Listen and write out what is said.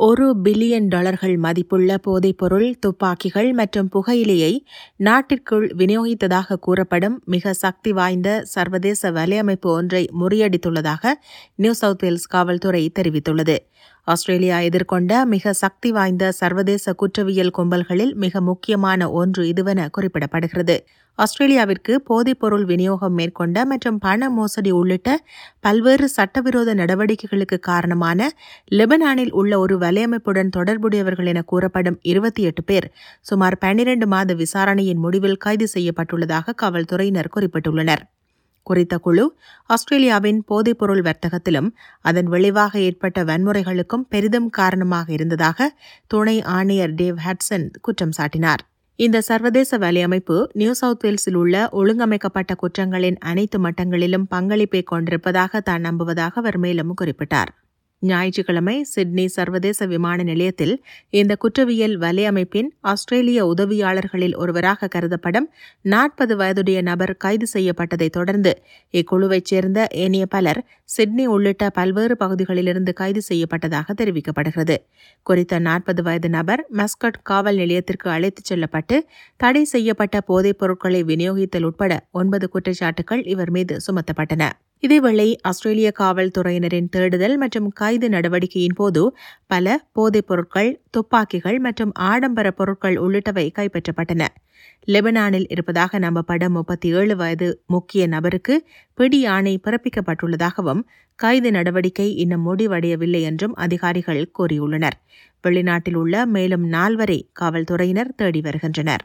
ஒரு பில்லியன் டாலர்கள் மதிப்புள்ள போதைப்பொருள் துப்பாக்கிகள் மற்றும் புகையிலையை நாட்டிற்குள் விநியோகித்ததாக கூறப்படும் மிக சக்தி வாய்ந்த சர்வதேச வலையமைப்பு ஒன்றை முறியடித்துள்ளதாக நியூ சவுத் வேல்ஸ் காவல்துறை தெரிவித்துள்ளது. ஆஸ்திரேலியா எதிர்கொண்ட மிக சக்தி வாய்ந்த சர்வதேச குற்றவியல் கும்பல்களில் மிக முக்கியமான ஒன்று இதுவென குறிப்பிடப்படுகிறது. ஆஸ்திரேலியாவிற்கு போதைப்பொருள் விநியோகம் மேற்கொண்ட மற்றும் பண மோசடி உள்ளிட்ட பல்வேறு சட்டவிரோத நடவடிக்கைகளுக்கு காரணமான லெபனானில் உள்ள ஒரு வலையமைப்புடன் தொடர்புடையவர்கள் என கூறப்படும் இருபத்தி எட்டு பேர் சுமார் பன்னிரண்டு மாத விசாரணையின் முடிவில் கைது செய்யப்பட்டுள்ளதாக காவல்துறையினர் குறிப்பிட்டுள்ளனர். குறித்த குழு ஆஸ்திரேலியாவின் போதைப்பொருள் வர்த்தகத்திலும் அதன் விளைவாக ஏற்பட்ட வன்முறைகளுக்கும் பெரிதும் காரணமாக இருந்ததாக துணை ஆணையர் டேவ் ஹட்சன் குற்றம் சாட்டினார். இந்த சர்வதேச வலையமைப்பு நியூ சவுத் வேல்ஸில் உள்ள ஒழுங்கமைக்கப்பட்ட குற்றங்களின் அனைத்து மட்டங்களிலும் பங்களிப்பை கொண்டிருப்பதாக தான் நம்புவதாக அவர் மேலும் குறிப்பிட்டார். ஞாயிற்றுக்கிழமை சிட்னி சர்வதேச விமான நிலையத்தில் இந்த குற்றவியல் வலையமைப்பின் ஆஸ்திரேலிய உதவியாளர்களில் ஒருவராக கருதப்படும் நாற்பது வயதுடைய நபர் கைது செய்யப்பட்டதைத் தொடர்ந்து இக்குழுவைச் சேர்ந்த ஏனைய பலர் சிட்னி உள்ளிட்ட பல்வேறு பகுதிகளிலிருந்து கைது செய்யப்பட்டதாக தெரிவிக்கப்படுகிறது. குறித்த நாற்பது வயது நபர் மஸ்கட் காவல் நிலையத்திற்கு அழைத்துச் செல்லப்பட்டு தடை செய்யப்பட்ட போதைப் பொருட்களை விநியோகித்தல் உட்பட ஒன்பது குற்றச்சாட்டுகள் இவர் மீது சுமத்தப்பட்டன. இதேவேளை ஆஸ்திரேலிய காவல்துறையினரின் தேடுதல் மற்றும் கைது நடவடிக்கையின் போது பல போதைப் பொருட்கள் துப்பாக்கிகள் மற்றும் ஆடம்பர பொருட்கள் உள்ளிட்டவை கைப்பற்றப்பட்டன. லெபனானில் இருப்பதாக நம்பப்படும் முப்பத்தி ஏழு வயது முக்கிய நபருக்கு பிடி ஆணை பிறப்பிக்கப்பட்டுள்ளதாகவும் கைது நடவடிக்கை இன்னும் முடிவடையவில்லை என்றும் அதிகாரிகள் கூறியுள்ளனர். வெளிநாட்டில் உள்ள மேலும் நால்வரை காவல்துறையினர் தேடி வருகின்றனர்.